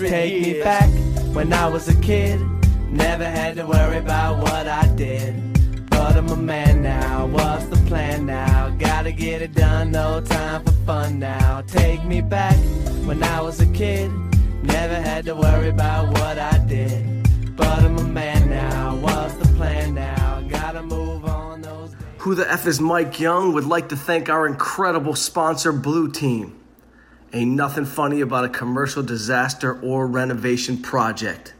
hundred Take years. me back when I was a kid. Never had to worry about what I did. But I'm a man now, what's the plan now? Gotta get it done, no time for fun now. Take me back when I was a kid. Never had to worry about what I did. But I'm a man now, what's the plan now? Gotta move on. Who the F is Mike Young would like to thank our incredible sponsor, Blue Team. Ain't nothing funny about a commercial disaster or renovation project.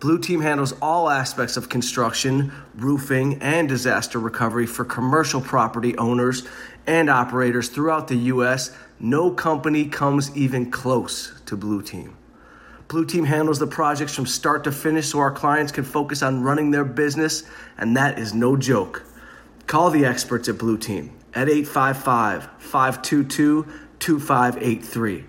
Blue Team handles all aspects of construction, roofing, and disaster recovery for commercial property owners and operators throughout the U.S. No company comes even close to Blue Team. Blue Team handles the projects from start to finish so our clients can focus on running their business, and that is no joke. Call the experts at Blue Team at 855 522 2583.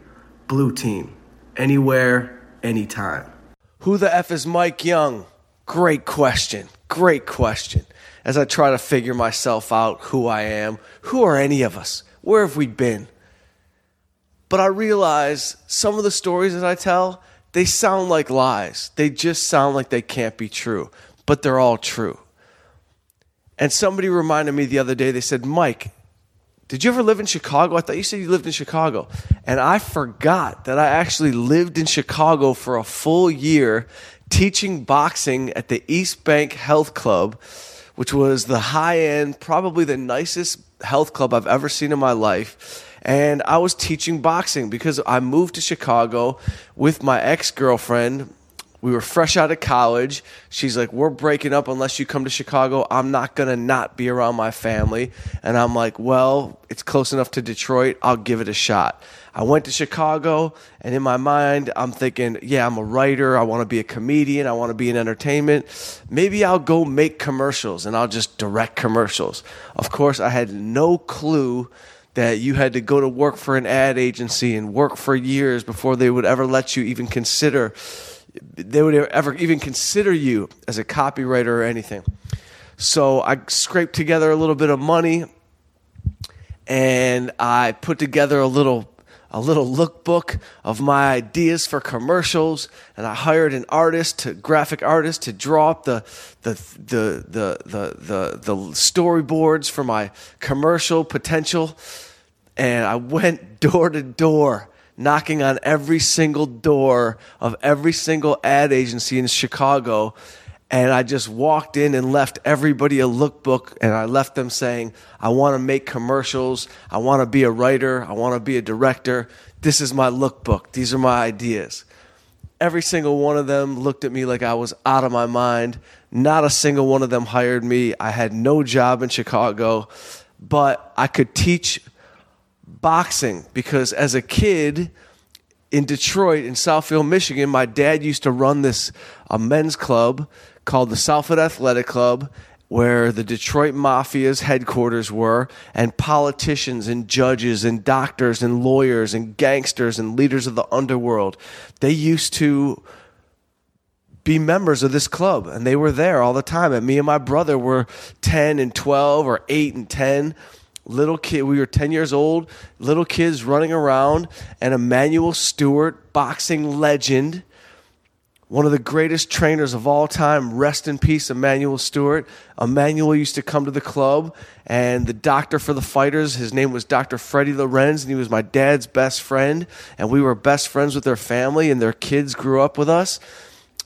Blue Team. Anywhere, anytime. Who the F is Mike Young? Great question. Great question. As I try to figure myself out, who I am, who are any of us? Where have we been? But I realize some of the stories that I tell, they sound like lies. They just sound like they can't be true, but they're all true. And somebody reminded me the other day, they said, Mike, did you ever live in Chicago? I thought you said you lived in Chicago. And I forgot that I actually lived in Chicago for a full year teaching boxing at the East Bank Health Club, which was the high end, probably the nicest health club I've ever seen in my life. And I was teaching boxing because I moved to Chicago with my ex girlfriend we were fresh out of college. She's like, We're breaking up unless you come to Chicago. I'm not going to not be around my family. And I'm like, Well, it's close enough to Detroit. I'll give it a shot. I went to Chicago, and in my mind, I'm thinking, Yeah, I'm a writer. I want to be a comedian. I want to be in entertainment. Maybe I'll go make commercials and I'll just direct commercials. Of course, I had no clue that you had to go to work for an ad agency and work for years before they would ever let you even consider they would ever even consider you as a copywriter or anything. So I scraped together a little bit of money and I put together a little a little lookbook of my ideas for commercials and I hired an artist to graphic artist to draw up the the the the the the, the storyboards for my commercial potential and I went door to door knocking on every single door of every single ad agency in Chicago. And I just walked in and left everybody a lookbook and I left them saying, I want to make commercials. I want to be a writer. I want to be a director. This is my lookbook. These are my ideas. Every single one of them looked at me like I was out of my mind. Not a single one of them hired me. I had no job in Chicago, but I could teach boxing because as a kid in Detroit, in Southfield, Michigan, my dad used to run this a men's club called the Southfield Athletic Club, where the Detroit Mafia's headquarters were, and politicians and judges and doctors and lawyers and gangsters and leaders of the underworld. They used to be members of this club, and they were there all the time. And me and my brother were 10 and 12 or 8 and 10 little kid we were 10 years old little kids running around and Emanuel Steward, boxing legend one of the greatest trainers of all time rest in peace Emanuel Steward. Emanuel used to come to the club and the doctor for the fighters his name was Dr. Freddie Lorenz and he was my dad's best friend and we were best friends with their family and their kids grew up with us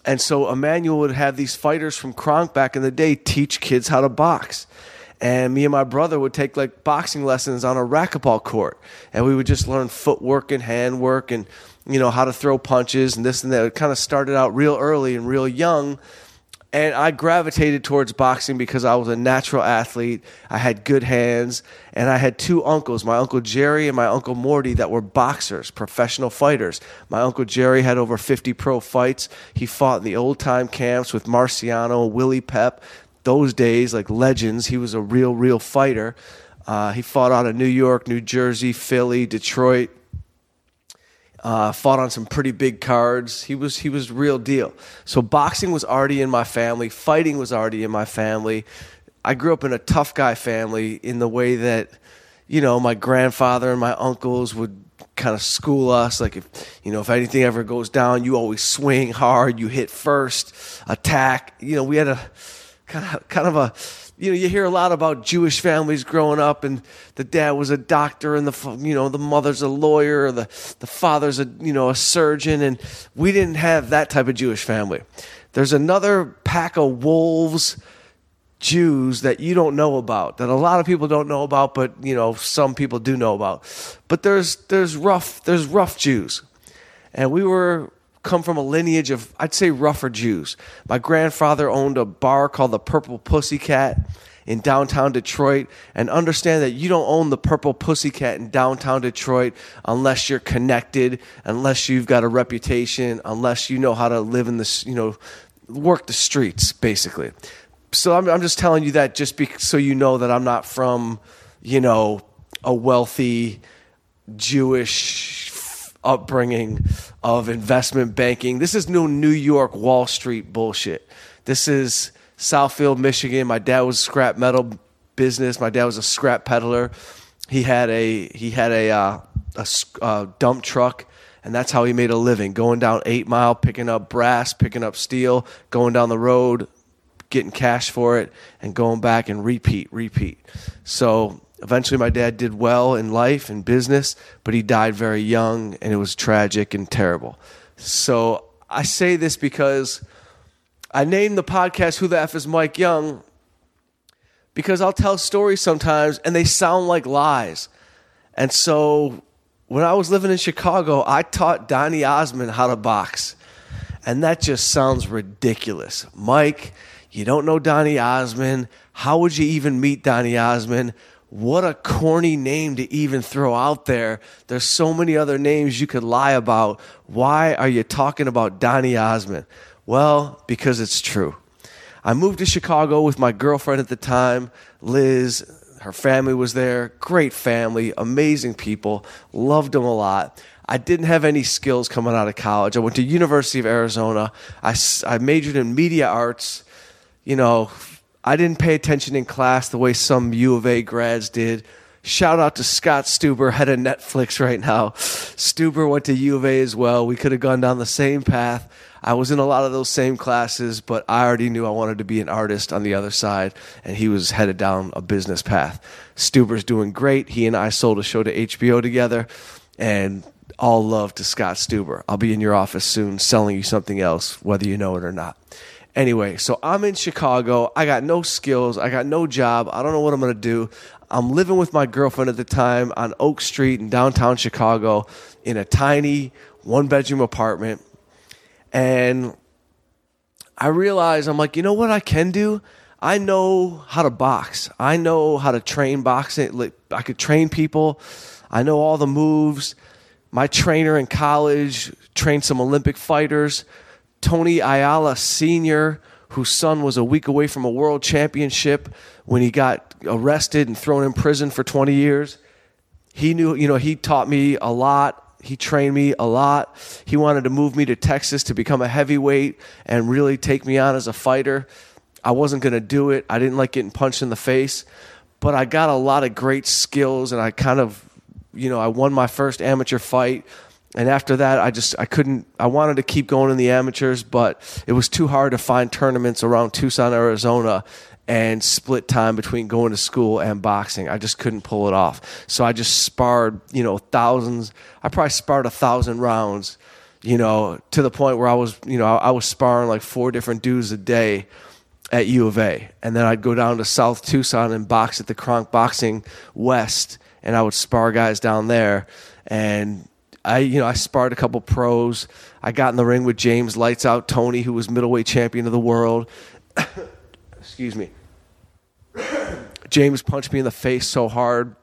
and so Emanuel would have these fighters from Kronk back in the day teach kids how to box and me and my brother would take like boxing lessons on a racquetball court and we would just learn footwork and handwork and you know how to throw punches and this and that it kind of started out real early and real young and I gravitated towards boxing because I was a natural athlete. I had good hands, and I had two uncles, my uncle Jerry and my uncle Morty, that were boxers, professional fighters. My uncle Jerry had over 50 pro fights. He fought in the old time camps with Marciano, Willie Pep those days like legends. He was a real, real fighter. Uh, he fought out of New York, New Jersey, Philly, Detroit. Uh, fought on some pretty big cards. He was he was real deal. So boxing was already in my family. Fighting was already in my family. I grew up in a tough guy family in the way that, you know, my grandfather and my uncles would kind of school us like if you know if anything ever goes down you always swing hard you hit first attack you know we had a kind of kind of a you know you hear a lot about Jewish families growing up and the dad was a doctor and the you know the mother's a lawyer or the the father's a you know a surgeon. And we didn't have that type of Jewish family. There's another pack of wolves Jews that you don't know about, that a lot of people don't know about, but you know some people do know about. But there's there's rough there's rough Jews, and we were come from a lineage of I'd say rougher Jews. My grandfather owned a bar called the Purple Pussycat in downtown Detroit, and understand that you don't own the Purple Pussycat in downtown Detroit unless you're connected, unless you've got a reputation, unless you know how to live in this you know work the streets basically so I'm, I'm just telling you that just be, so you know that I'm not from, you know, a wealthy Jewish upbringing of investment banking. This is no New York Wall Street bullshit. This is Southfield, Michigan. My dad was scrap metal business. My dad was a scrap peddler. He had a he had a uh, a, a dump truck and that's how he made a living going down eight mile picking up brass picking up steel going down the road getting cash for it and going back and repeat, repeat. So eventually my dad did well in life and business, but he died very young and it was tragic and terrible. So I say this because I named the podcast Who the F is Mike Young because I'll tell stories sometimes and they sound like lies. And so when I was living in Chicago, I taught Donny Osmond how to box. And that just sounds ridiculous. Mike, you don't know Donny Osmond. How would you even meet Donny Osmond? What a corny name to even throw out there. There's so many other names you could lie about. Why are you talking about Donny Osmond? Well, because it's true. I moved to Chicago with my girlfriend at the time, Liz. Her family was there. Great family, amazing people. Loved them a lot. I didn't have any skills coming out of college. I went to University of Arizona. I, I majored in media arts you know, I didn't pay attention in class the way some U of A grads did. Shout out to Scott Stuber, head of Netflix right now. Stuber went to U of A as well. We could have gone down the same path. I was in a lot of those same classes, but I already knew I wanted to be an artist on the other side, and he was headed down a business path. Stuber's doing great. He and I sold a show to HBO together, and all love to Scott Stuber. I'll be in your office soon selling you something else, whether you know it or not. Anyway, so I'm in Chicago. I got no skills. I got no job. I don't know what I'm going to do. I'm living with my girlfriend at the time on Oak Street in downtown Chicago in a tiny one bedroom apartment. And I realize I'm like, you know what I can do? I know how to box. I know how to train boxing. I could train people. I know all the moves. My trainer in college trained some Olympic fighters. Tony Ayala Sr., whose son was a week away from a world championship when he got arrested and thrown in prison for 20 years. He knew, you know, he taught me a lot. He trained me a lot. He wanted to move me to Texas to become a heavyweight and really take me on as a fighter. I wasn't going to do it. I didn't like getting punched in the face, but I got a lot of great skills and I kind of, you know, I won my first amateur fight and after that i just i couldn't i wanted to keep going in the amateurs but it was too hard to find tournaments around tucson arizona and split time between going to school and boxing. I just couldn't pull it off. So i just sparred you know thousands i probably sparred a thousand rounds you know to the point where i was you know i, was sparring like four different dudes a day at u of a. And then i'd go down to south tucson and box at the kronk boxing west and i would spar guys down there. And I you know I sparred a couple pros. I got in the ring with James Lights Out Toney, who was middleweight champion of the world. Excuse me. James punched me in the face so hard.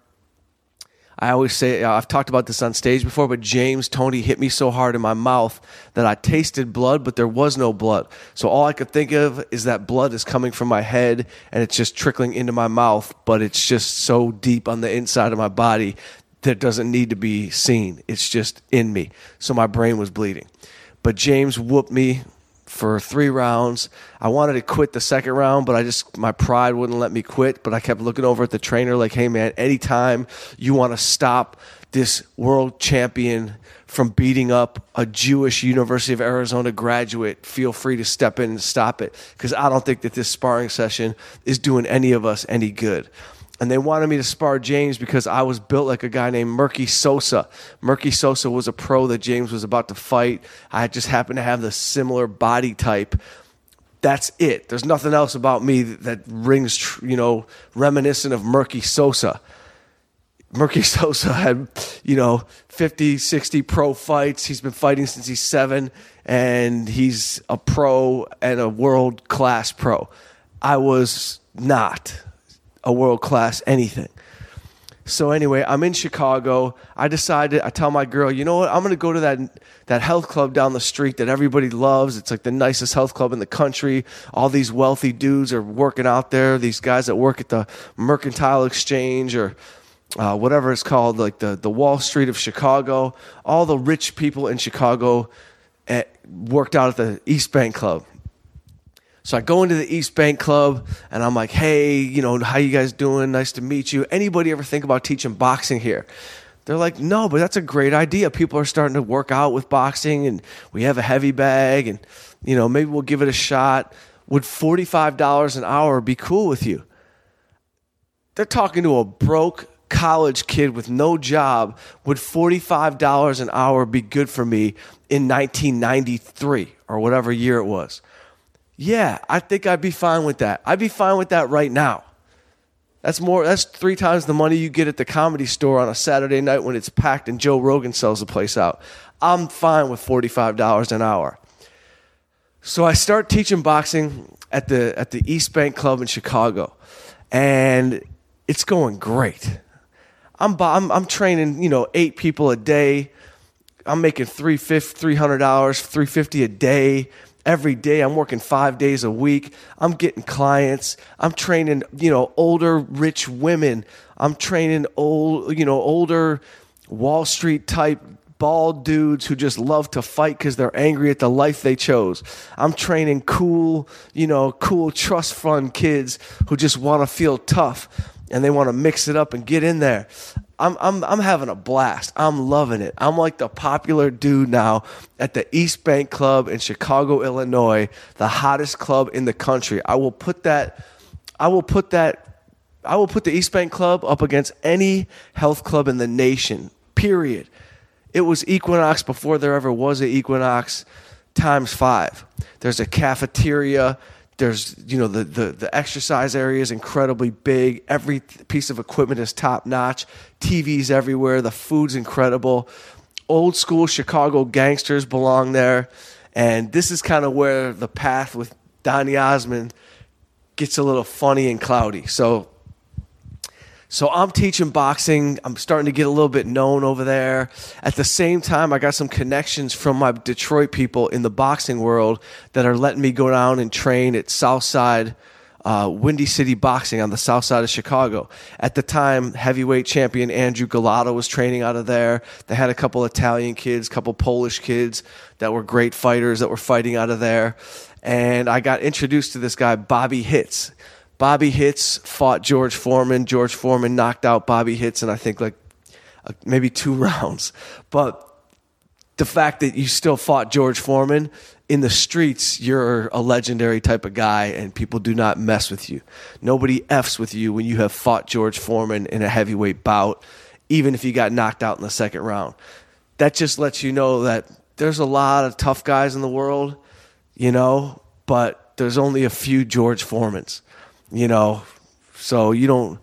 I always say uh, I've talked about this on stage before, but James Toney hit me so hard in my mouth that I tasted blood, but there was no blood. So all I could think of is that blood is coming from my head and it's just trickling into my mouth, but it's just so deep on the inside of my body that doesn't need to be seen. It's just in me. So my brain was bleeding. But James whooped me for three rounds. I wanted to quit the second round, but I just my pride wouldn't let me quit. But I kept looking over at the trainer like, "Hey man, anytime you want to stop this world champion from beating up a Jewish University of Arizona graduate, feel free to step in and stop it because I don't think that this sparring session is doing any of us any good." And they wanted me to spar James because I was built like a guy named Merqui Sosa. Merqui Sosa was a pro that James was about to fight. I just happened to have the similar body type. That's it. There's nothing else about me that rings, you know, reminiscent of Merqui Sosa. Merqui Sosa had, you know, 50, 60 pro fights. He's been fighting since he's seven, and he's a pro and a world class pro. I was not a world class anything. So anyway, I'm in Chicago. I decided I tell my girl, you know what? I'm going to go to that that health club down the street that everybody loves. It's like the nicest health club in the country. All these wealthy dudes are working out there. These guys that work at the Mercantile Exchange or uh, whatever it's called, like the the Wall Street of Chicago. All the rich people in Chicago at, eh, worked out at the East Bank Club. So I go into the East Bank Club and I'm like, hey, you know, how you guys doing? Nice to meet you. Anybody ever think about teaching boxing here? They're like, no, but that's a great idea. People are starting to work out with boxing and we have a heavy bag and, you know, maybe we'll give it a shot. Would $45 an hour be cool with you? They're talking to a broke college kid with no job. Would $45 an hour be good for me in 1993 or whatever year it was? Yeah, I think I'd be fine with that. I'd be fine with that right now. That's more that's three times the money you get at the comedy store on a Saturday night when it's packed and Joe Rogan sells the place out. I'm fine with $45 an hour. So I start teaching boxing at the at the East Bank Club in Chicago. And it's going great. I'm I'm, I'm training, you know, 8 people a day. I'm making 350 $300, 350 a day every day. I'm working five days a week. I'm getting clients. I'm training, you know, older rich women. I'm training old, you know, older Wall Street type bald dudes who just love to fight because they're angry at the life they chose. I'm training cool, you know, cool trust fund kids who just want to feel tough and they want to mix it up and get in there. I'm, I'm, I'm having a blast. I'm loving it. I'm like the popular dude now at the East Bank Club in Chicago, Illinois, the hottest club in the country. I will put that, I will put that, I will put the East Bank Club up against any health club in the nation, period. It was Equinox before there ever was an Equinox times five. There's a cafeteria there's you know the, the the exercise area is incredibly big. Every piece of equipment is top notch tvs everywhere. The food's incredible. Old school chicago gangsters belong there. And this is kind of where the path with donny osmond gets a little funny and cloudy. So so I'm teaching boxing. I'm starting to get a little bit known over there. At the same time, I got some connections from my Detroit people in the boxing world that are letting me go down and train at Southside. Uh, Windy City Boxing on the south side of Chicago. At the time, heavyweight champion Andrew Golota was training out of there. They had a couple Italian kids, couple Polish kids that were great fighters that were fighting out of there. And I got introduced to this guy, Bobby Hitz. Bobby Hitz fought George Foreman. George Foreman knocked out Bobby Hitz in I think like uh, maybe two rounds. But the fact that you still fought George Foreman in the streets, you're a legendary type of guy, and people do not mess with you. Nobody f's with you when you have fought George Foreman in a heavyweight bout, even if you got knocked out in the second round. That just lets you know that there's a lot of tough guys in the world, you know, but there's only a few George Foremans you know, so you don't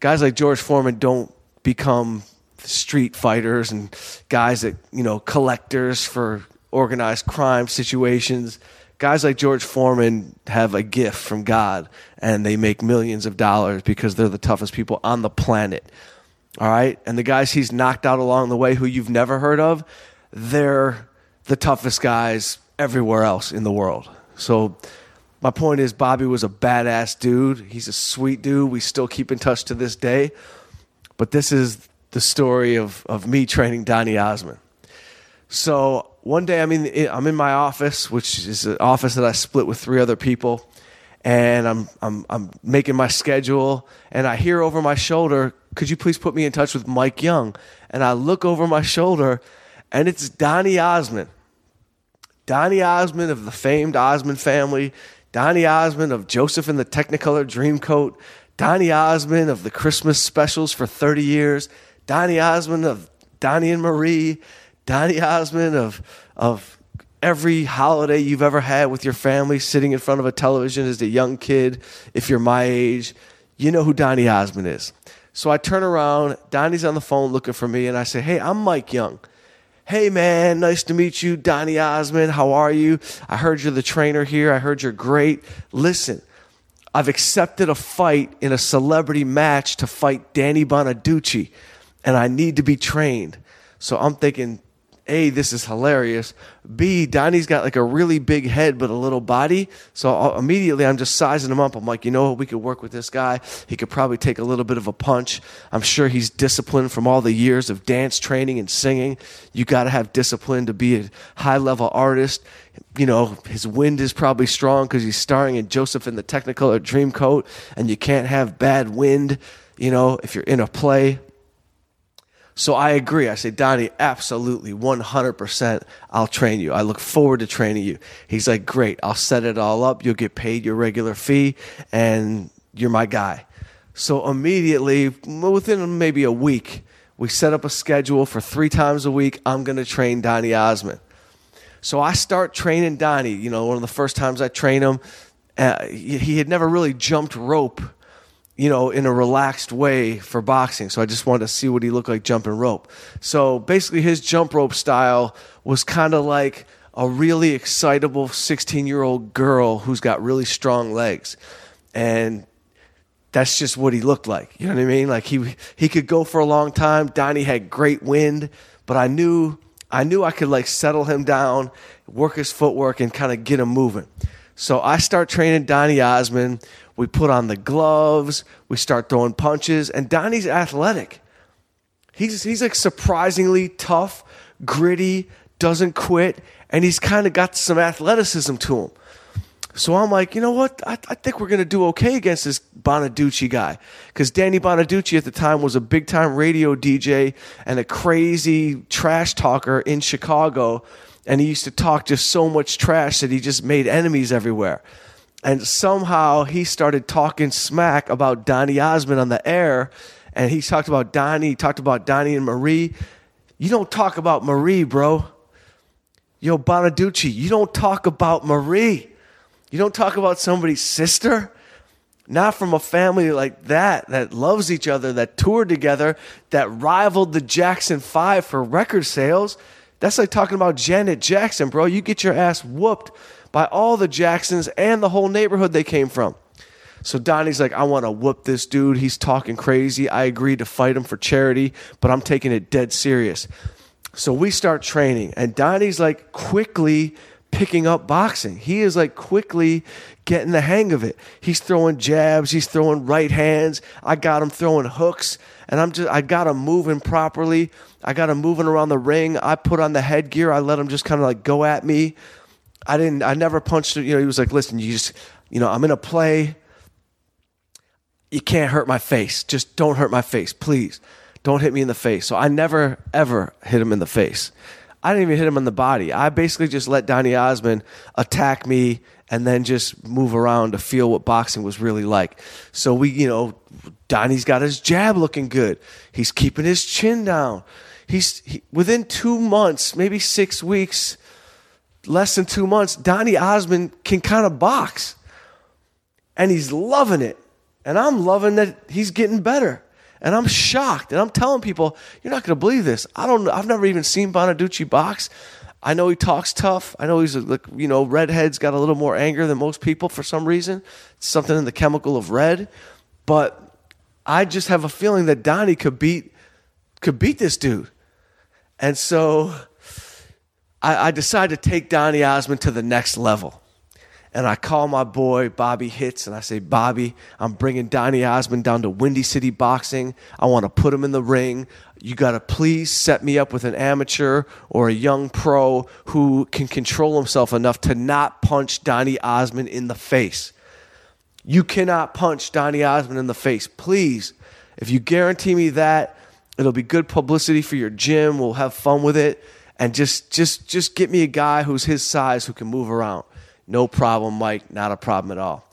guys like George Foreman don't become street fighters and guys that you know collectors for organized crime situations. Guys like George Foreman have a gift from God and they make millions of dollars because they're the toughest people on the planet. All right? And the guys he's knocked out along the way who you've never heard of, they're the toughest guys everywhere else in the world. So my point is, Bobby was a badass dude. He's a sweet dude. We still keep in touch to this day. But this is the story of, of me training Donny Osmond. So one day I'm in I'm in my office, which is an office that I split with three other people, and I'm I'm I'm making my schedule, and I hear over my shoulder, "Could you please put me in touch with Mike Young?" And I look over my shoulder, and it's Donny Osmond. Donny Osmond of the famed Osmond family, Donny Osmond of Joseph and the Technicolor Dreamcoat, Donny Osmond of the Christmas specials for 30 years, Donny Osmond of Donny and Marie, Donny Osmond of of every holiday you've ever had with your family sitting in front of a television as a young kid, if you're my age, you know who Donny Osmond is. So I turn around, Donny's on the phone looking for me, and I say, Hey, I'm Mike Young. Hey man, nice to meet you, Donny Osmond. How are you? I heard you're the trainer here. I heard you're great. Listen, I've accepted a fight in a celebrity match to fight Danny Bonaduce, and I need to be trained. So I'm thinking, a, this is hilarious. B, Donny's got like a really big head but a little body. So I'll, immediately I'm just sizing him up. I'm like, you know what? We could work with this guy. He could probably take a little bit of a punch. I'm sure he's disciplined from all the years of dance training and singing. You got to have discipline to be a high level artist. You know, his wind is probably strong because he's starring in Joseph in the Technicolor Dreamcoat, and you can't have bad wind, you know, if you're in a play. So I agree. I say, Donny, absolutely, 100%. I'll train you. I look forward to training you. He's like, great. I'll set it all up. You'll get paid your regular fee, and you're my guy. So immediately, within maybe a week, we set up a schedule for three times a week. I'm going to train Donny Osmond. So I start training Donny. You know, one of the first times I train him, uh, he had never really jumped rope you know, in a relaxed way for boxing. So I just wanted to see what he looked like jumping rope. So basically, his jump rope style was kind of like a really excitable 16 year old girl who's got really strong legs. And that's just what he looked like. You know what I mean? Like he he could go for a long time. Donny had great wind, but I knew I knew I could like settle him down, work his footwork, and kind of get him moving. So I start training Donny Osmond. We put on the gloves. We start throwing punches. And Donny's athletic. He's, he's like surprisingly tough, gritty, doesn't quit, and he's kind of got some athleticism to him. So I'm like, you know what? I, I think we're going to do okay against this Bonaduce guy. Because Danny Bonaduce at the time was a big time radio DJ and a crazy trash talker in Chicago. And he used to talk just so much trash that he just made enemies everywhere and somehow he started talking smack about Donny Osmond on the air, and he talked about Donny, he talked about Donny and Marie. You don't talk about Marie, bro. Yo, Bonaduce, you don't talk about Marie. You don't talk about somebody's sister. Not from a family like that, that loves each other, that toured together, that rivaled the Jackson Five for record sales. That's like talking about Janet Jackson, bro. You get your ass whooped by all the Jacksons and the whole neighborhood they came from. So Donny's like, I want to whoop this dude. He's talking crazy. I agreed to fight him for charity, but I'm taking it dead serious. So we start training, and Donny's like quickly picking up boxing. He is like quickly getting the hang of it. He's throwing jabs, he's throwing right hands. I got him throwing hooks, and I'm just I got him moving properly. I got him moving around the ring. I put on the headgear. I let him just kind of like go at me. I didn't. I never punched. You know, he was like, "Listen, you just, you know, I'm in a play. You can't hurt my face. Just don't hurt my face, please. Don't hit me in the face." So I never ever hit him in the face. I didn't even hit him in the body. I basically just let Donny Osmond attack me and then just move around to feel what boxing was really like. So we, you know, Donny's got his jab looking good. He's keeping his chin down. He's he, within two months, maybe six weeks less than two months, Donny Osmond can kind of box. And he's loving it. And I'm loving that he's getting better. And I'm shocked. And I'm telling people, you're not going to believe this. I don't I've never even seen Bonaduce box. I know he talks tough. I know he's a, you know, redhead's got a little more anger than most people for some reason. It's something in the chemical of red. But I just have a feeling that Donny could beat could beat this dude. And so I, I decided to take Donny Osmond to the next level. And I call my boy Bobby Hitz and I say, Bobby, I'm bringing Donny Osmond down to Windy City Boxing. I want to put him in the ring. You got to please set me up with an amateur or a young pro who can control himself enough to not punch Donny Osmond in the face. You cannot punch Donny Osmond in the face. Please, if you guarantee me that, it'll be good publicity for your gym. We'll have fun with it. And just just just get me a guy who's his size who can move around. No problem, Mike. Not a problem at all.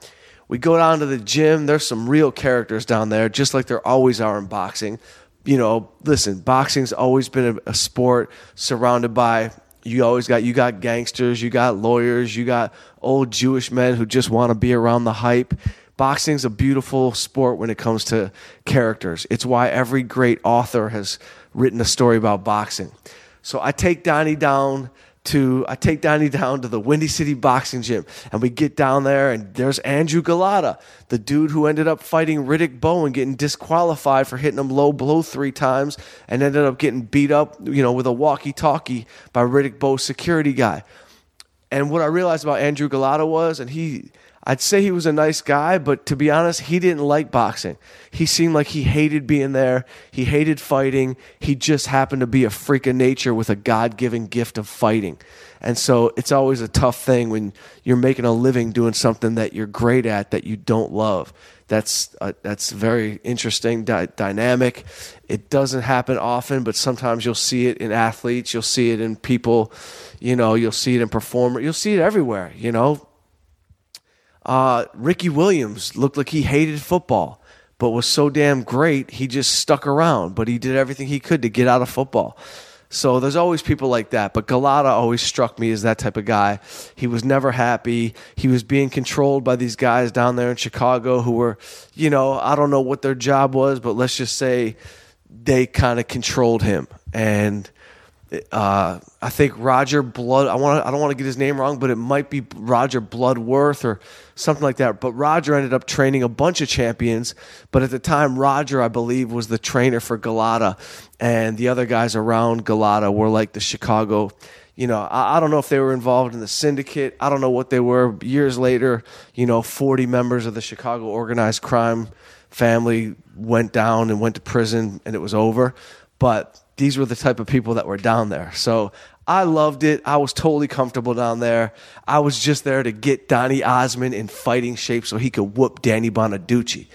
We go down to the gym. There's some real characters down there, just like there always are in boxing. You know, listen, boxing's always been a, a sport surrounded by you always got you got gangsters, you got lawyers, you got old Jewish men who just want to be around the hype. Boxing's a beautiful sport when it comes to characters. It's why every great author has written a story about boxing. So I take Donny down to I take Donny down to the Windy City Boxing Gym, and we get down there, and there's Andrew Golota, the dude who ended up fighting Riddick Bowe, and getting disqualified for hitting him low blow three times, and ended up getting beat up, you know, with a walkie-talkie by Riddick Bowe's security guy. And what I realized about Andrew Golota was, and he I'd say he was a nice guy, but to be honest, he didn't like boxing. He seemed like he hated being there. He hated fighting. He just happened to be a freak of nature with a God given gift of fighting. And so it's always a tough thing when you're making a living doing something that you're great at that you don't love. That's uh, that's very interesting, di- dynamic. It doesn't happen often, but sometimes you'll see it in athletes. You'll see it in people. You know, you'll see it in performers. You'll see it everywhere. You know, uh, Ricky Williams looked like he hated football, but was so damn great, he just stuck around. But he did everything he could to get out of football. So there's always people like that. But Golota always struck me as that type of guy. He was never happy. He was being controlled by these guys down there in Chicago who were, you know, I don't know what their job was, but let's just say they kind of controlled him. And uh, I think Roger Blood. I want. I don't want to get his name wrong, but it might be Roger Bloodworth or something like that. But Roger ended up training a bunch of champions. But at the time, Roger, I believe, was the trainer for Golota, and the other guys around Golota were like the Chicago. You know, I, I don't know if they were involved in the syndicate. I don't know what they were. Years later, you know, forty members of the Chicago organized crime family went down and went to prison, and it was over. But these were the type of people that were down there. So I loved it. I was totally comfortable down there. I was just there to get Donny Osmond in fighting shape so he could whoop Danny Bonaduce.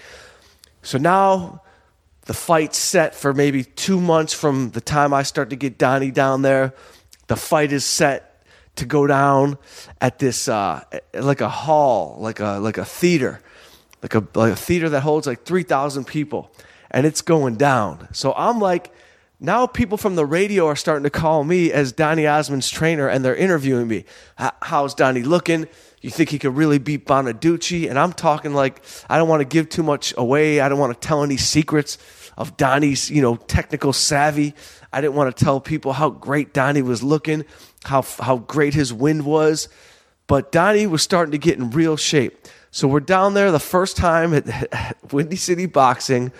So now the fight's set for maybe two months from the time I start to get Donny down there. The fight is set to go down at this uh, like a hall, like a like a theater, like a like a theater that holds like three thousand people, and it's going down. So I'm like now people from the radio are starting to call me as Donny Osmond's trainer and they're interviewing me. How's Donny looking? You think he could really beat Bonaduce? And I'm talking like I don't want to give too much away. I don't want to tell any secrets of Donny's, you know, technical savvy. I didn't want to tell people how great Donny was looking, how how great his wind was. But Donny was starting to get in real shape. So we're down there the first time at Windy City Boxing.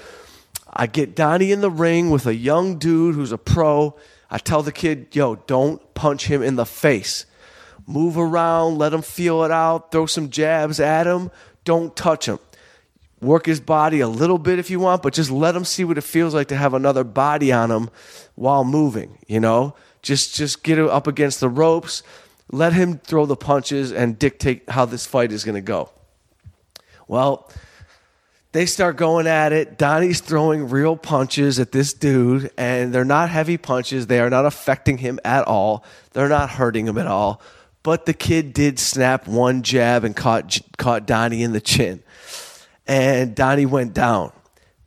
I get Donny in the ring with a young dude who's a pro. I tell the kid, yo, don't punch him in the face. Move around, let him feel it out, throw some jabs at him. Don't touch him. Work his body a little bit if you want, but just let him see what it feels like to have another body on him while moving, you know? Just just get him up against the ropes, let him throw the punches and dictate how this fight is going to go. Well, they start going at it. Donny's throwing real punches at this dude, and they're not heavy punches. They are not affecting him at all. They're not hurting him at all. But the kid did snap one jab and caught caught Donny in the chin, and Donny went down.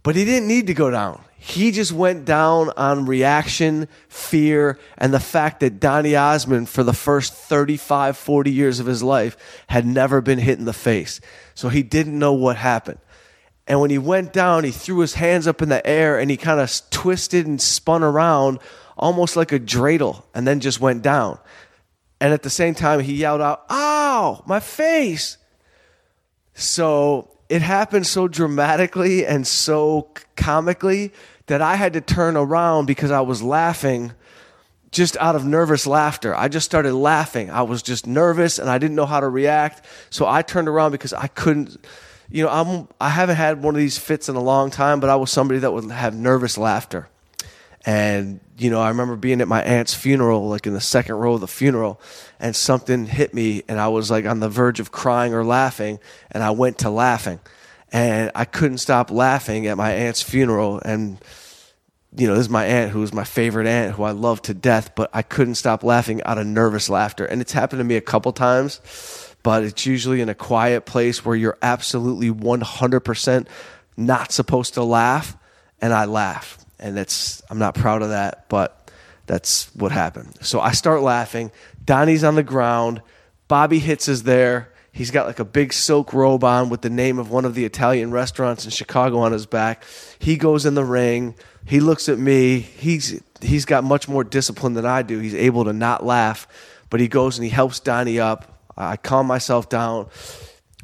But he didn't need to go down. He just went down on reaction, fear, and the fact that Donny Osmond, for the first 35, 40 years of his life, had never been hit in the face. So he didn't know what happened. And when he went down, he threw his hands up in the air and he kind of twisted and spun around almost like a dreidel and then just went down. And at the same time, he yelled out, Ow, my face. So it happened so dramatically and so comically that I had to turn around because I was laughing just out of nervous laughter. I just started laughing. I was just nervous and I didn't know how to react. So I turned around because I couldn't you know, I'm I haven't had one of these fits in a long time, but I was somebody that would have nervous laughter. And you know, I remember being at my aunt's funeral, like in the second row of the funeral, and something hit me, and I was like on the verge of crying or laughing, and I went to laughing, and I couldn't stop laughing at my aunt's funeral, and you know, this is my aunt who was my favorite aunt who I love to death, but I couldn't stop laughing out of nervous laughter. And it's happened to me a couple times, but it's usually in a quiet place where you're absolutely 100% not supposed to laugh. And I laugh. And that's, I'm not proud of that, but that's what happened. So I start laughing. Donny's on the ground. Bobby Hitz is there. He's got like a big silk robe on with the name of one of the Italian restaurants in Chicago on his back. He goes in the ring. He looks at me. He's he's got much more discipline than I do. He's able to not laugh, but he goes and he helps Donny up. Uh, I calm myself down.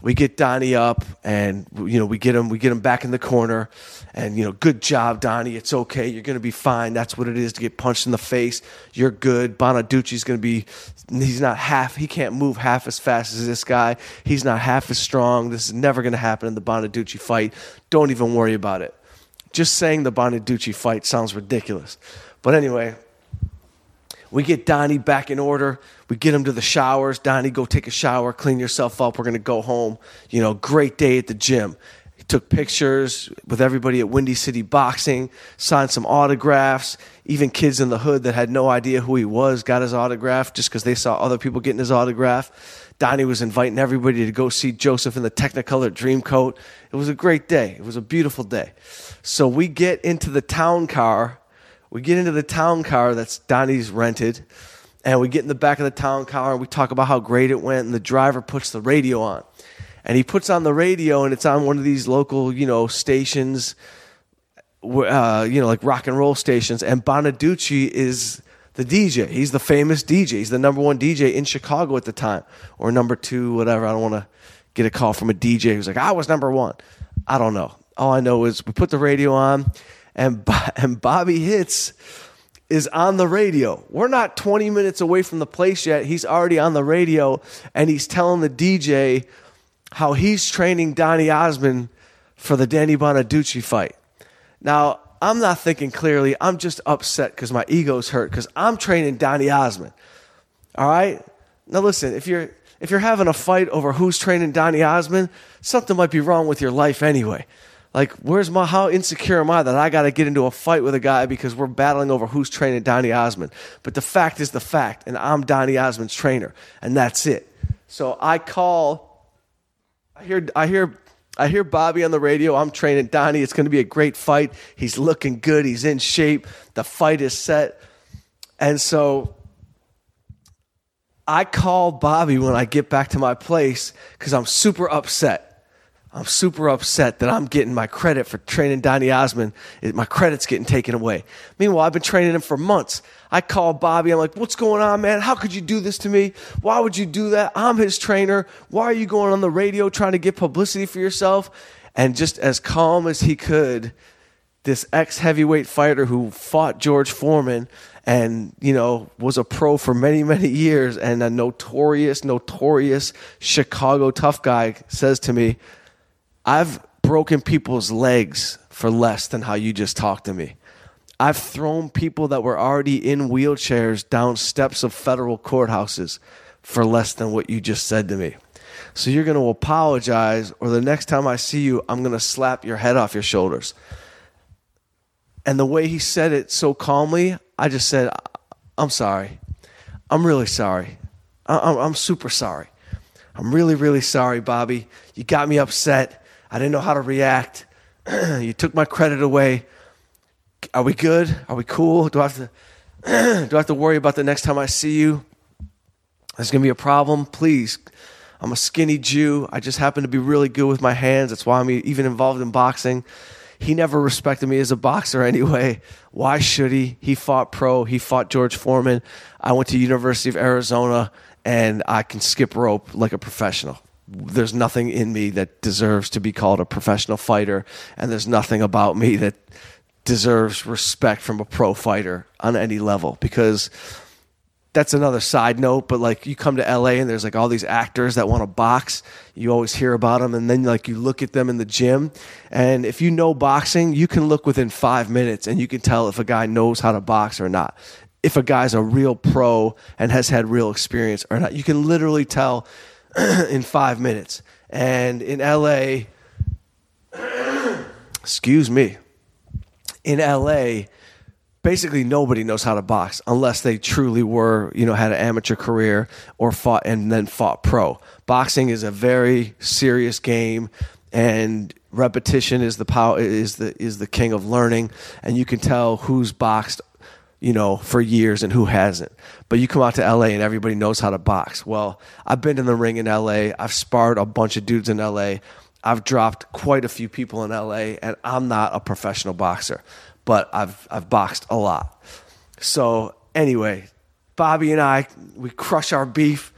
We get Donny up, and you know we get him. We get him back in the corner, and you know, good job, Donny. It's okay. You're going to be fine. That's what it is to get punched in the face. You're good. Bonaduce's going to be. He's not half. He can't move half as fast as this guy. He's not half as strong. This is never going to happen in the Bonaduce fight. Don't even worry about it. Just saying the Bonaduce fight sounds ridiculous, but anyway, we get Donny back in order. We get him to the showers. Donny, go take a shower, clean yourself up. We're going to go home. You know, great day at the gym. He took pictures with everybody at Windy City Boxing, signed some autographs. Even kids in the hood that had no idea who he was got his autograph just because they saw other people getting his autograph. Donny was inviting everybody to go see Joseph in the Technicolor Dreamcoat. It was a great day. It was a beautiful day. So we get into the town car we get into the town car that's Donny's rented, and we get in the back of the town car and we talk about how great it went, and the driver puts the radio on. And he puts on the radio, and it's on one of these local, you know, stations, uh, you know, like rock and roll stations. And Bonaduce is the DJ. He's the famous DJ. He's the number one DJ in Chicago at the time, or number two, whatever. I don't want to get a call from a DJ who's like, I was number one. I don't know. All I know is we put the radio on, and and Bobby Hitz is on the radio. We're not 20 minutes away from the place yet. He's already on the radio and he's telling the DJ how he's training Donny Osmond for the Danny Bonaduce fight. Now, I'm not thinking clearly. I'm just upset because my ego's hurt because I'm training Donny Osmond. All right? Now listen, if you're if you're having a fight over who's training Donny Osmond, something might be wrong with your life anyway. Like, where's my how insecure am I that I got to get into a fight with a guy because we're battling over who's training Donny Osmond? But the fact is the fact, and I'm Donny Osmond's trainer, and that's it. So I call. I hear. I hear. I hear Bobby on the radio. I'm training Donny. It's going to be a great fight. He's looking good. He's in shape. The fight is set. And so I call Bobby when I get back to my place because I'm super upset. I'm super upset that I'm getting my credit for training Donny Osmond. My credit's getting taken away. Meanwhile, I've been training him for months. I call Bobby. I'm like, what's going on, man? How could you do this to me? Why would you do that? I'm his trainer. Why are you going on the radio trying to get publicity for yourself? And just as calm as he could, this ex heavyweight fighter who fought George Foreman and you know was a pro for many many years and a notorious notorious Chicago tough guy says to me I've broken people's legs for less than how you just talked to me. I've thrown people that were already in wheelchairs down steps of federal courthouses for less than what you just said to me. So you're going to apologize, or the next time I see you, I'm going to slap your head off your shoulders. And the way he said it so calmly, I just said, I'm sorry. I'm really sorry. I'm, super sorry. I'm really, really sorry, Bobby. You got me upset. I didn't know how to react. you took my credit away. Are we good? Are we cool? Do I have to do I have to worry about the next time I see you? There's gonna be a problem. Please. I'm a skinny Jew. I just happen to be really good with my hands. That's why I'm even involved in boxing. He never respected me as a boxer anyway. Why should he? He fought pro. He fought George Foreman. I went to University of Arizona and I can skip rope like a professional there's nothing in me that deserves to be called a professional fighter, and there's nothing about me that deserves respect from a pro fighter on any level. Because that's another side note but like you come to LA and there's like all these actors that want to box you always hear about them and then like you look at them in the gym and if you know boxing you can look within 5 minutes and you can tell if a guy knows how to box or not. If a guy's a real pro and has had real experience or not you can literally tell in 5 minutes and in LA excuse me in LA basically nobody knows how to box unless they truly were, you know, had an amateur career or fought and then fought pro. Boxing is a very serious game and repetition is the power is the is the king of learning and you can tell who's boxed you know, for years and who hasn't. But you come out to LA and everybody knows how to box. Well, I've been in the ring in LA. I've sparred a bunch of dudes in LA. I've dropped quite a few people in LA and I'm not a professional boxer but I've I've boxed a lot. So anyway, Bobby and I we crush our beef.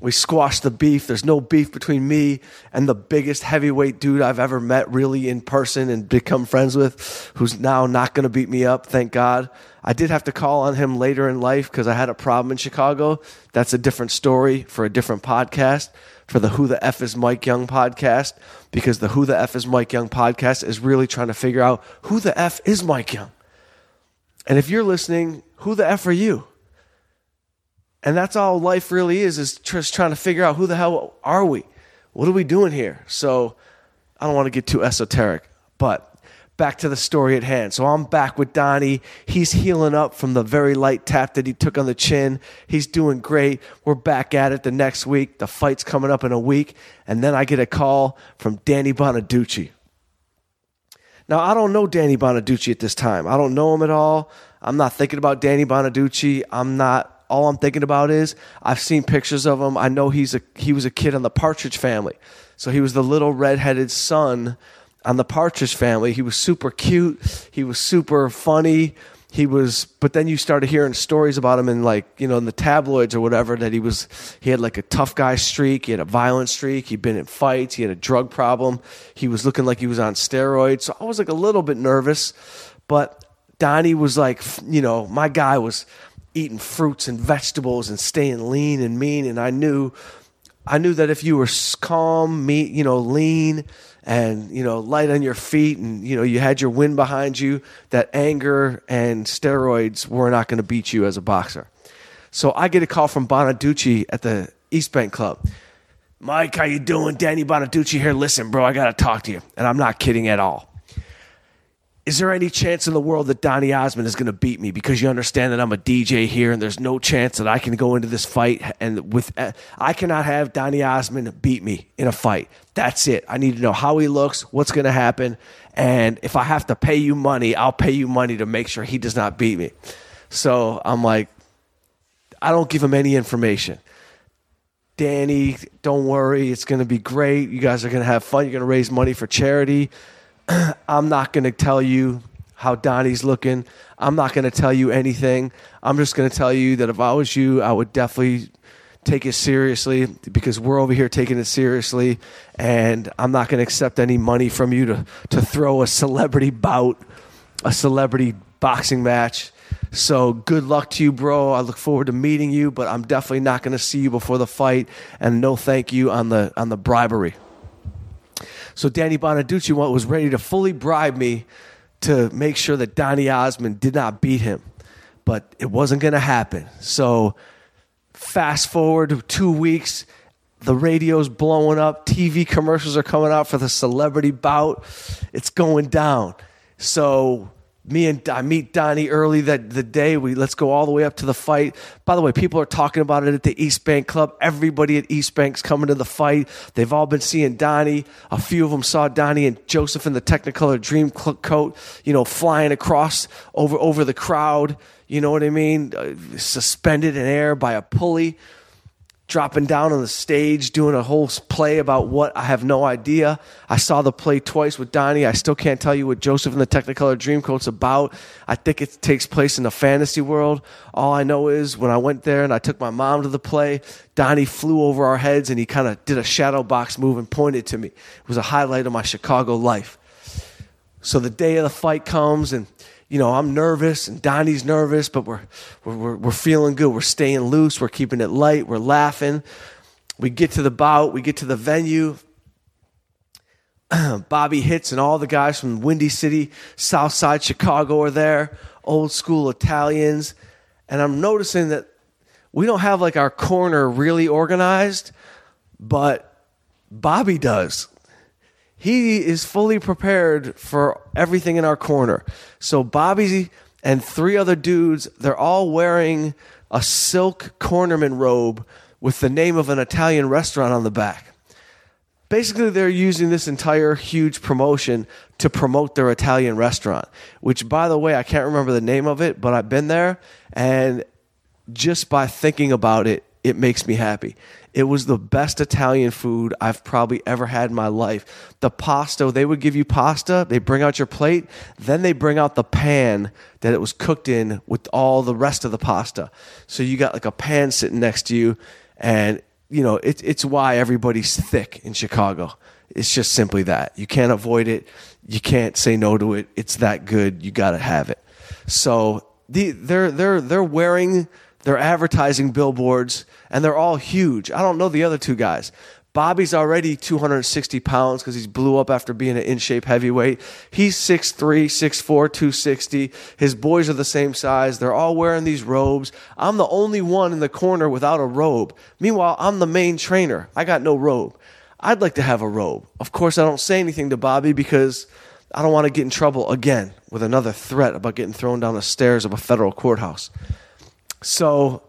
We squash the beef. There's no beef between me and the biggest heavyweight dude I've ever met really in person and become friends with, who's now not going to beat me up, thank God. I did have to call on him later in life because I had a problem in Chicago. That's a different story for a different podcast, for the Who the F is Mike Young podcast, because the Who the F is Mike Young podcast is really trying to figure out who the F is Mike Young. And if you're listening, who the F are you? And that's all life really is, is just trying to figure out who the hell are we? What are we doing here? So I don't want to get too esoteric, but back to the story at hand. So I'm back with Donny. He's healing up from the very light tap that he took on the chin. He's doing great. We're back at it the next week. The fight's coming up in a week. And then I get a call from Danny Bonaduce. Now, I don't know Danny Bonaduce at this time. I don't know him at all. I'm not thinking about Danny Bonaduce. I'm not all I'm thinking about is I've seen pictures of him. I know he's a he was a kid on the Partridge family. So he was the little redheaded son on the Partridge family. He was super cute. He was super funny. He was, but then you started hearing stories about him in like, you know, in the tabloids or whatever that he was, he had like a tough guy streak. He had a violent streak. He'd been in fights. He had a drug problem. He was looking like he was on steroids. So I was like a little bit nervous, but Donny was like, you know, my guy was eating fruits and vegetables and staying lean and mean. And I knew, I knew that if you were calm, meat, you know, lean and, you know, light on your feet and, you know, you had your wind behind you, that anger and steroids were not going to beat you as a boxer. So I get a call from Bonaduce at the East Bank Club. Mike, how you doing? Danny Bonaduce here. Listen, bro, I got to talk to you. And I'm not kidding at all is there any chance in the world that Donny Osmond is going to beat me because you understand that I'm a DJ here and there's no chance that I can go into this fight and with uh, I cannot have Donny Osmond beat me in a fight. That's it. I need to know how he looks, what's going to happen, and if I have to pay you money, I'll pay you money to make sure he does not beat me. So I'm like I don't give him any information. Danny, don't worry, it's going to be great. You guys are going to have fun. You're going to raise money for charity. I'm not going to tell you how Donny's looking. I'm not going to tell you anything. I'm just going to tell you that if I was you, I would definitely take it seriously because we're over here taking it seriously and I'm not going to accept any money from you to, to throw a celebrity bout, a celebrity boxing match. So good luck to you, bro. I look forward to meeting you, but I'm definitely not going to see you before the fight and no thank you on the on the bribery. So Danny Bonaduce was ready to fully bribe me to make sure that Donny Osmond did not beat him. But it wasn't going to happen. So fast forward two weeks, the radio's blowing up, TV commercials are coming out for the celebrity bout. It's going down. So me and I meet Donny early that the day. We let's go all the way up to the fight. By the way, people are talking about it at the East Bank Club. Everybody at East Bank's coming to the fight. They've all been seeing Donny. A few of them saw Donny and Joseph in the Technicolor Dreamcoat, you know, flying across over over the crowd. You know what I mean? Uh, suspended in air by a pulley dropping down on the stage, doing a whole play about what I have no idea. I saw the play twice with Donny. I still can't tell you what Joseph and the Technicolor Dreamcoat's about. I think it takes place in a fantasy world. All I know is when I went there and I took my mom to the play, Donny flew over our heads and he kind of did a shadow box move and pointed to me. It was a highlight of my Chicago life. So the day of the fight comes, and you know I'm nervous, and Donny's nervous, but we're we're we're, feeling good. We're staying loose. We're keeping it light. We're laughing. We get to the bout. We get to the venue. Bobby Hitz, and all the guys from Windy City, South Side Chicago are there. Old school Italians, and I'm noticing that we don't have like our corner really organized, but Bobby does. He is fully prepared for everything in our corner. So Bobby and three other dudes, they're all wearing a silk cornerman robe with the name of an Italian restaurant on the back. Basically, they're using this entire huge promotion to promote their Italian restaurant, which, by the way, I can't remember the name of it, but I've been there, and just by thinking about it, it makes me happy. It was the best Italian food I've probably ever had in my life. The pasta, they would give you pasta, they bring out your plate, then they bring out the pan that it was cooked in with all the rest of the pasta. So you got like a pan sitting next to you, and you know, it, it's why everybody's thick in Chicago. It's just simply that. You can't avoid it. You can't say no to it. It's that good. You got to have it. So the, they're, they're, they're wearing their advertising billboards and they're all huge. I don't know the other two guys. Bobby's already 260 pounds because he's blew up after being an in shape heavyweight. He's 6'3, 6'4, 260. His boys are the same size. They're all wearing these robes. I'm the only one in the corner without a robe. Meanwhile, I'm the main trainer. I got no robe. I'd like to have a robe. Of course, I don't say anything to Bobby because I don't want to get in trouble again with another threat about getting thrown down the stairs of a federal courthouse. So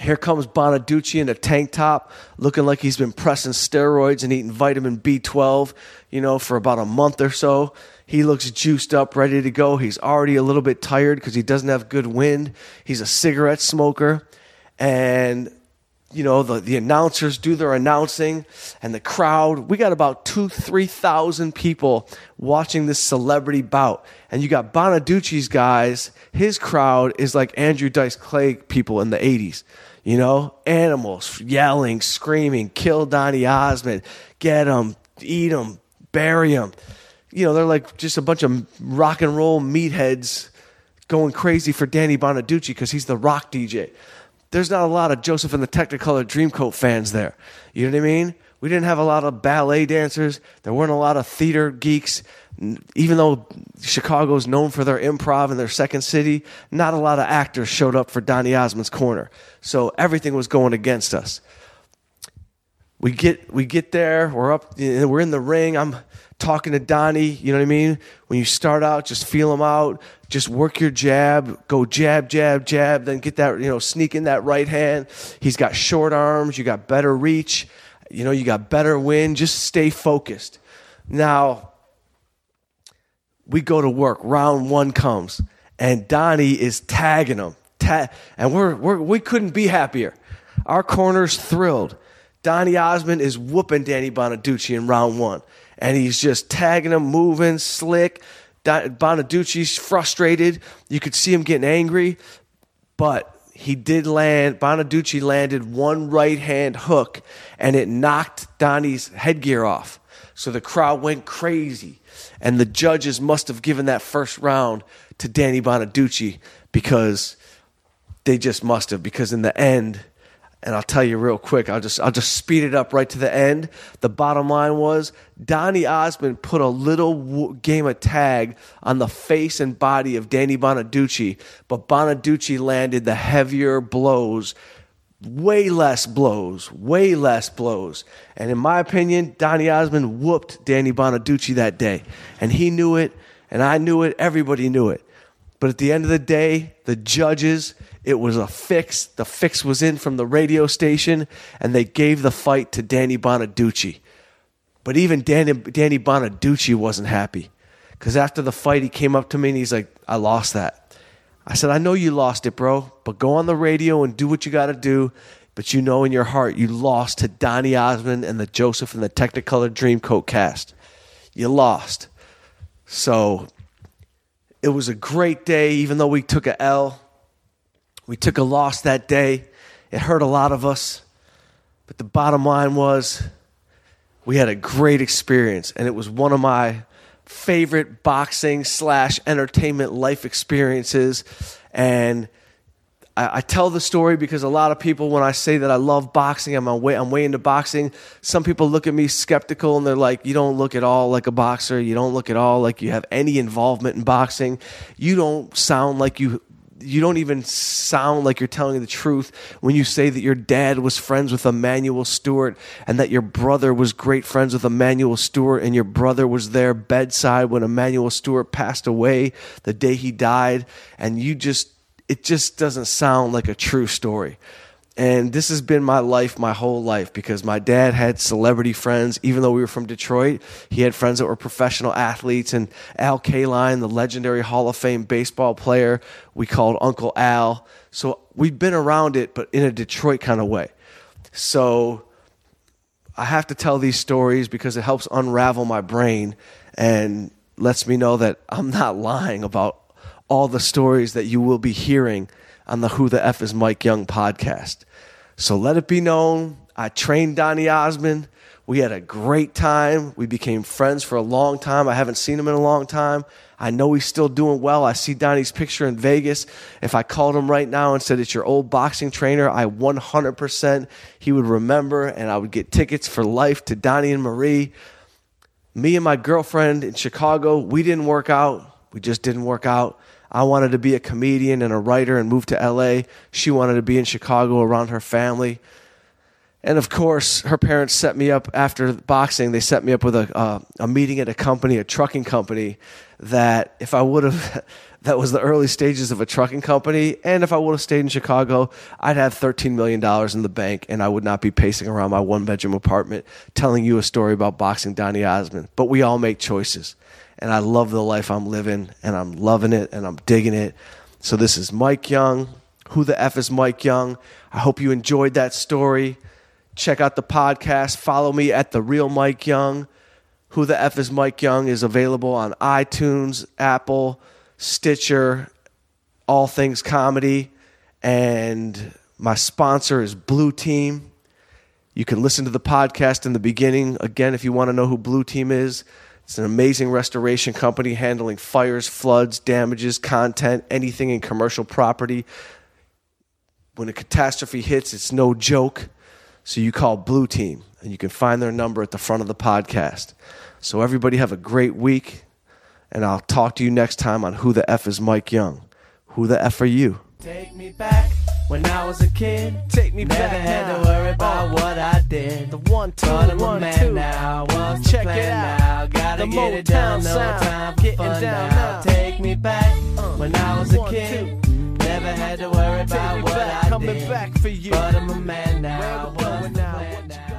here comes Bonaduce in a tank top, looking like he's been pressing steroids and eating vitamin B12, you know, for about a month or so. He looks juiced up, ready to go. He's already a little bit tired because he doesn't have good wind. He's a cigarette smoker. And, you know, the, the announcers do their announcing, and the crowd, we got about two, 3,000 people watching this celebrity bout. And you got Bonaduce's guys, his crowd is like Andrew Dice Clay people in the 80s. You know, animals yelling, screaming, kill Donny Osmond, get him, eat him, bury him. You know, they're like just a bunch of rock and roll meatheads going crazy for Danny Bonaduce because he's the rock DJ. There's not a lot of Joseph and the Technicolor Dreamcoat fans there. You know what I mean? We didn't have a lot of ballet dancers. There weren't a lot of theater geeks even though Chicago is known for their improv and their second city, not a lot of actors showed up for Donny Osmond's corner. So everything was going against us. We get we get there, we're up we're in the ring. I'm talking to Donny, you know what I mean? When you start out, just feel him out, just work your jab, go jab, jab, jab, then get that, you know, sneak in that right hand. He's got short arms, you got better reach, you know, you got better wind, just stay focused. Now, we go to work. Round one comes, and Donny is tagging him. Ta- and we're, we're, we couldn't be happier. Our corner's thrilled. Donny Osmond is whooping Danny Bonaduce in round one. And he's just tagging him, moving, slick. Bonaduce's frustrated. You could see him getting angry. But he did land, Bonaduce landed one right hand hook, and it knocked Donny's headgear off. So the crowd went crazy. And the judges must have given that first round to Danny Bonaduce because they just must have. Because in the end, and I'll tell you real quick, I'll just I'll just speed it up right to the end. The bottom line was Donny Osmond put a little game of tag on the face and body of Danny Bonaduce, but Bonaduce landed the heavier blows way less blows, way less blows. And in my opinion, Donny Osmond whooped Danny Bonaduce that day. And he knew it, and I knew it, everybody knew it. But at the end of the day, the judges, it was a fix. The fix was in from the radio station, and they gave the fight to Danny Bonaduce. But even Danny, Danny Bonaduce wasn't happy. Because after the fight, he came up to me and he's like, I lost that. I said, I know you lost it, bro, but go on the radio and do what you got to do. But you know in your heart you lost to Donny Osmond and the Joseph and the Technicolor Dreamcoat cast. You lost. So it was a great day, even though we took a L. We took a loss that day. It hurt a lot of us. But the bottom line was we had a great experience, and it was one of my favorite boxing slash entertainment life experiences. And I, I, tell the story because a lot of people, when I say that I love boxing, I'm way, I'm way into boxing. Some people look at me skeptical and they're like, "You don't look at all like a boxer. You don't look at all like you have any involvement in boxing. You don't sound like you." You don't even sound like you're telling the truth when you say that your dad was friends with Emanuel Steward and that your brother was great friends with Emanuel Steward and your brother was there bedside when Emanuel Steward passed away the day he died and you just it just doesn't sound like a true story. And this has been my life my whole life because my dad had celebrity friends. Even though we were from Detroit, he had friends that were professional athletes. And Al Kaline, the legendary Hall of Fame baseball player, we called Uncle Al. So we've been around it, but in a Detroit kind of way. So I have to tell these stories because it helps unravel my brain and lets me know that I'm not lying about all the stories that you will be hearing on the Who the F is Mike Young podcast. So let it be known, I trained Donny Osmond. We had a great time. We became friends for a long time. I haven't seen him in a long time. I know he's still doing well. I see Donny's picture in Vegas. If I called him right now and said it's your old boxing trainer, I 100% he would remember and I would get tickets for life to Donny and Marie. Me and my girlfriend in Chicago, we didn't work out. We just didn't work out. I wanted to be a comedian and a writer and move to LA. She wanted to be in Chicago around her family. And of course, her parents set me up after boxing. They set me up with a, uh, a meeting at a company, a trucking company, that if I would have, that was the early stages of a trucking company. And if I would have stayed in Chicago, I'd have $13 million in the bank and I would not be pacing around my one bedroom apartment telling you a story about boxing Donny Osmond. But we all make choices and I love the life I'm living, and I'm loving it, and I'm digging it. So this is Mike Young. Who the F is Mike Young? I hope you enjoyed that story. Check out the podcast. Follow me at the real Mike Young. Who the F is Mike Young is available on iTunes, Apple, Stitcher, all things comedy, and my sponsor is Blue Team. You can listen to the podcast in the beginning. Again, if you want to know who Blue Team is, it's an amazing restoration company handling fires, floods, damages, content, anything in commercial property. When a catastrophe hits, it's no joke. So you call Blue Team, and you can find their number at the front of the podcast. So everybody have a great week, and I'll talk to you next time on Who the F is Mike Young. Who the F are you? Take me back when I was a kid. Take me Never back had now. to worry about Uh, what I did. The one, two, But I'm a one, man two. now. What's Check the it plan out. now? Gotta The get it No sound. time for Getting fun down now. now. Take me back Uh, when I was a one, kid. Never had to worry about what back, I coming did. back for you. But I'm a man now. Where we going the now? plan What you now?